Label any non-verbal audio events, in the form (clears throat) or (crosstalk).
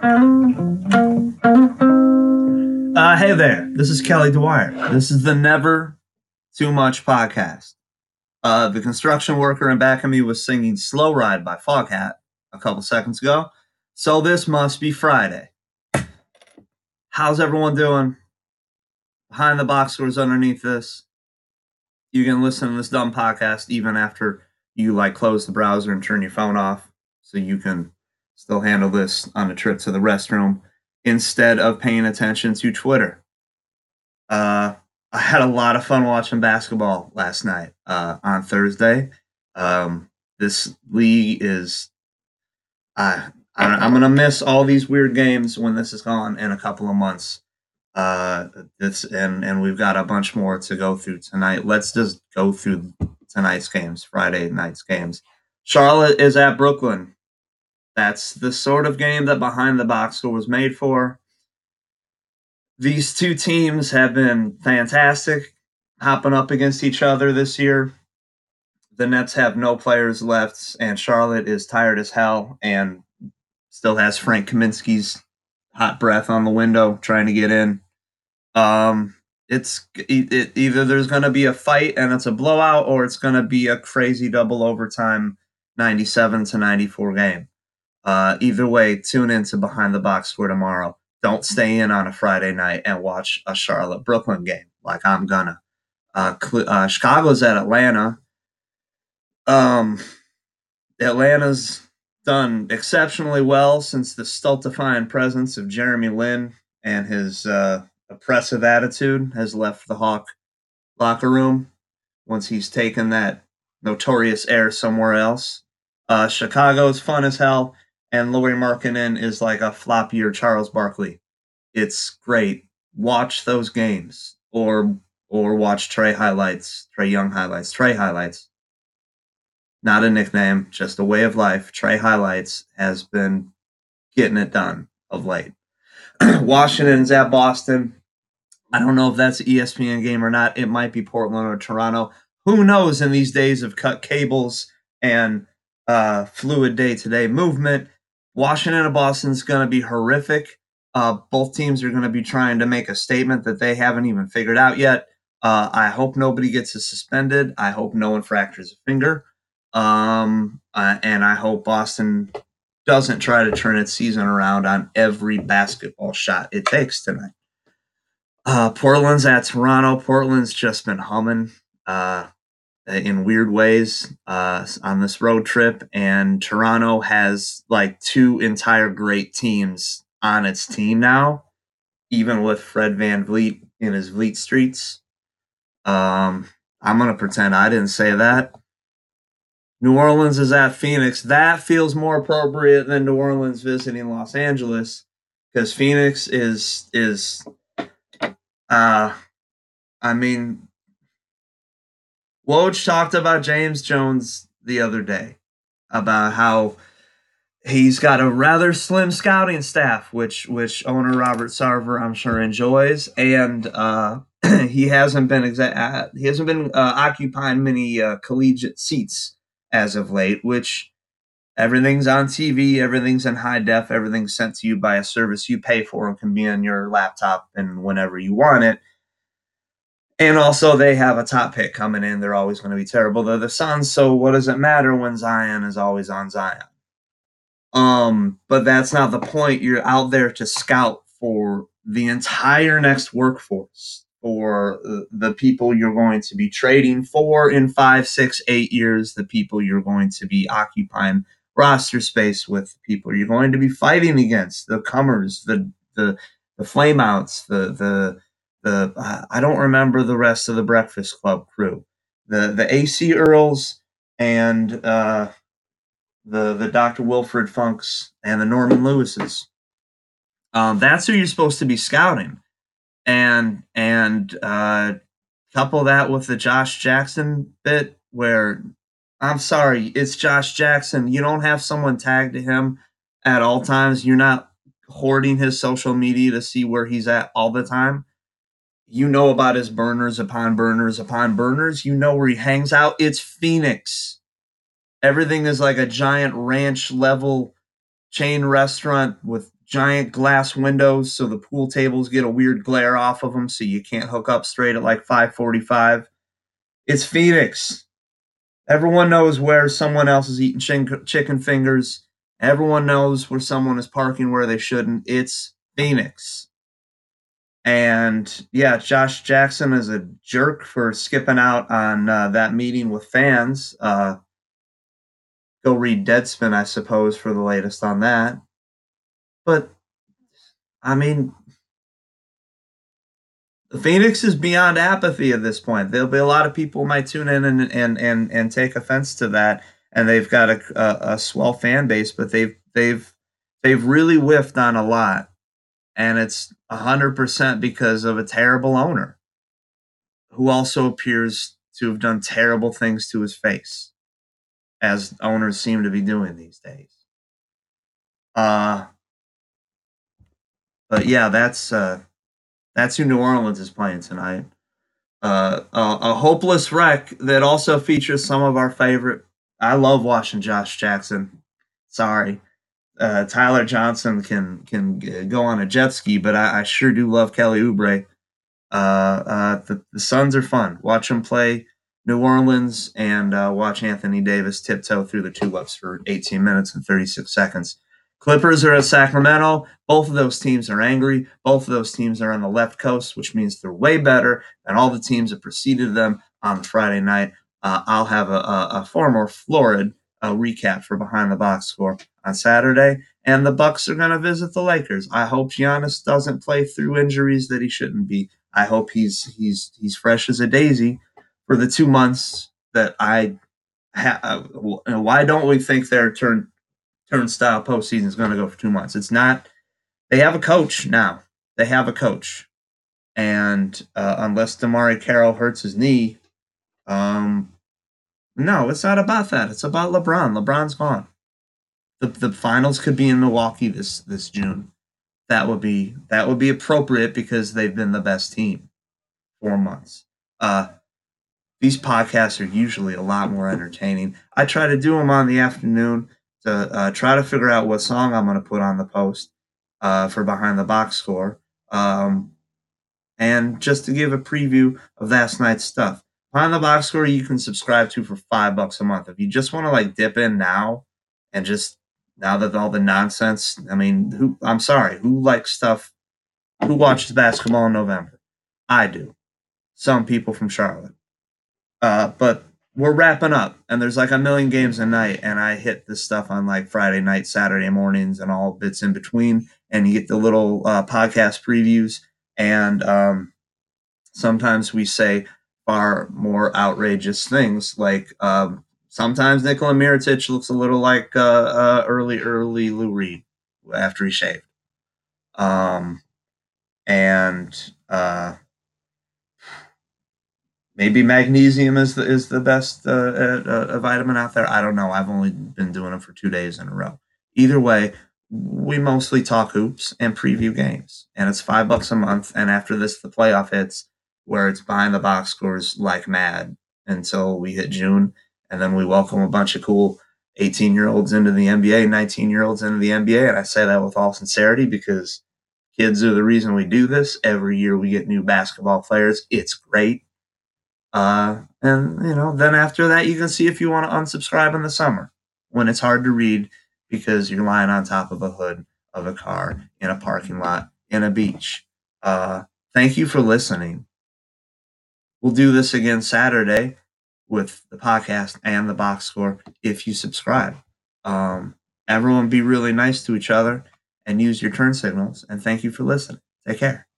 Uh, hey there, this is Kelly Dwyer. This is the Never Too Much podcast. Uh, the construction worker in back of me was singing Slow Ride by Foghat a couple seconds ago. So this must be Friday. How's everyone doing? Behind the box scores underneath this. You can listen to this dumb podcast even after you like close the browser and turn your phone off so you can still handle this on a trip to the restroom instead of paying attention to Twitter. Uh, I had a lot of fun watching basketball last night uh, on Thursday. Um, this league is, uh, I, I'm gonna miss all these weird games when this is gone in a couple of months. Uh, this and and we've got a bunch more to go through tonight. Let's just go through tonight's games, Friday night's games. Charlotte is at Brooklyn. That's the sort of game that Behind the Box Score was made for. These two teams have been fantastic, hopping up against each other this year. The Nets have no players left, and Charlotte is tired as hell and still has Frank Kaminsky's hot breath on the window trying to get in. Um, it's it, either there's going to be a fight and it's a blowout, or it's going to be a crazy double overtime 97 to 94 game. Uh, either way, tune in to Behind the Box for tomorrow. Don't stay in on a Friday night and watch a Charlotte Brooklyn game like I'm gonna. Uh, uh, Chicago's at Atlanta. Um, Atlanta's done exceptionally well since the stultifying presence of Jeremy Lin and his uh, oppressive attitude has left the Hawk locker room once he's taken that notorious air somewhere else. Uh, Chicago's fun as hell and Lauri Markkanen is like a floppier Charles Barkley. It's great. Watch those games or or watch Trae highlights, Trae Young highlights, Trae highlights. Not a nickname, just a way of life. Trae highlights has been getting it done of late. (clears throat) Washington's at Boston. I don't know if that's an ESPN game or not. It might be Portland or Toronto. Who knows in these days of cut cables and uh, fluid day to day movement? Washington and Boston is going to be horrific. Uh, both teams are going to be trying to make a statement that they haven't even figured out yet. Uh, I hope nobody gets suspended. I hope no one fractures a finger. Um, uh, and I hope Boston doesn't try to turn its season around on every basketball shot it takes tonight. Uh, Portland's at Toronto. Portland's just been humming. Uh, in weird ways uh, on this road trip, and Toronto has like two entire great teams on its team now, even with Fred Van VanVleet in his Vleet streets. Um, I'm gonna pretend I didn't say that. New Orleans is at Phoenix. That feels more appropriate than New Orleans visiting Los Angeles because Phoenix is is uh I mean Woj talked about James Jones the other day about how he's got a rather slim scouting staff, which which owner Robert Sarver I'm sure enjoys, and uh, (clears throat) he hasn't been exa- uh, he hasn't been uh, occupying many uh, collegiate seats as of late, which everything's on TV, everything's in high def, everything's sent to you by a service you pay for and can be on your laptop and whenever you want it. And also, they have a top pick coming in. They're always going to be terrible. They're the Suns, so what does it matter when Zion is always on Zion? Um, but that's not the point. You're out there to scout for the entire next workforce, for the people you're going to be trading for in five, six, eight years, the people you're going to be occupying roster space with, the people you're going to be fighting against, the comers, the the the flameouts, the the the uh, I don't remember the rest of the Breakfast Club crew, the the AC Earls and uh, the the Dr. Wilfred Funks and the Norman Lewises. Um, that's who you're supposed to be scouting, and and uh, couple that with the Josh Jackson bit where I'm sorry, it's Josh Jackson. You don't have someone tagged to him at all times. You're not hoarding his social media to see where he's at all the time you know about his burners upon burners upon burners. You know where he hangs out. It's Phoenix. Everything is like a giant ranch level chain restaurant with giant glass windows so the pool tables get a weird glare off of them so you can't hook up straight at like 545 it's phoenix everyone knows where someone else is eating chin- chicken fingers everyone knows where someone is parking where they shouldn't it's phoenix and yeah josh jackson is a jerk for skipping out on uh, that meeting with fans. Uh, go read deadspin i suppose for the latest on that. But I mean, Phoenix is beyond apathy at this point. There'll be a lot of people might tune in and and and, and take offense to that, and they've got a, a, a swell fan base, but they've they've they've really whiffed on a lot, and it's hundred percent because of a terrible owner, who also appears to have done terrible things to his face, as owners seem to be doing these days. Uh but yeah, that's uh, that's who New Orleans is playing tonight. Uh, a, a hopeless wreck that also features some of our favorite. I love watching Josh Jackson. Sorry, uh, Tyler Johnson can can go on a jet ski, but I, I sure do love Kelly Oubre. Uh, uh, the, the Suns are fun. Watch them play New Orleans and uh, watch Anthony Davis tiptoe through the tulips for 18 minutes and 36 seconds. Clippers are at Sacramento. Both of those teams are angry. Both of those teams are on the left coast, which means they're way better than all the teams that preceded them on Friday night. Uh, I'll have a, a, a, far more florid uh, recap for behind the box score on Saturday, and the Bucks are going to visit the Lakers. I hope Giannis doesn't play through injuries that he shouldn't be. I hope he's he's he's fresh as a daisy for the two months that I. Ha- uh, why don't we think their turn turnstile postseason is going to go for two months. It's not. They have a coach now. They have a coach, and uh, unless DeMarre Carroll hurts his knee, um, no, it's not about that. It's about LeBron. LeBron's gone. The the finals could be in Milwaukee this this June. That would be that would be appropriate because they've been the best team for months. Uh, these podcasts are usually a lot more entertaining. I try to do them on the afternoon to uh, try to figure out what song I'm going to put on the post uh, for behind the box score, um, and just to give a preview of last night's stuff. Behind the box score, you can subscribe to for five bucks a month. If you just want to like dip in now and just now that all the nonsense, I mean, who? I'm sorry, who likes stuff? Who watches basketball in November? I do. Some people from Charlotte. Uh, but we're wrapping up and there's like a million games a night and i hit this stuff on like friday night saturday mornings and all bits in between and you get the little uh, podcast previews and um, sometimes we say far more outrageous things like um, sometimes nikola mirotic looks a little like uh, uh, early early lou reed after he shaved um, and uh, maybe magnesium is the is the best uh, uh, uh, vitamin out there. I don't know. I've only been doing it for two days in a row. Either way, we mostly talk hoops and preview games, and it's five bucks a month. And after this, the playoff hits, where it's behind the box scores like mad until we hit June, and then we welcome a bunch of cool 18 year olds into the NBA, 19 year olds into the NBA, and I say that with all sincerity because kids are the reason we do this. Every year we get new basketball players. It's great uh, and you know, then after that, you can see if you want to unsubscribe in the summer when it's hard to read because you're lying on top of a hood of a car in a parking lot in a beach. Uh, thank you for listening. We'll do this again Saturday with the podcast and the box score if you subscribe. Um, everyone be really nice to each other and use your turn signals. And thank you for listening. Take care.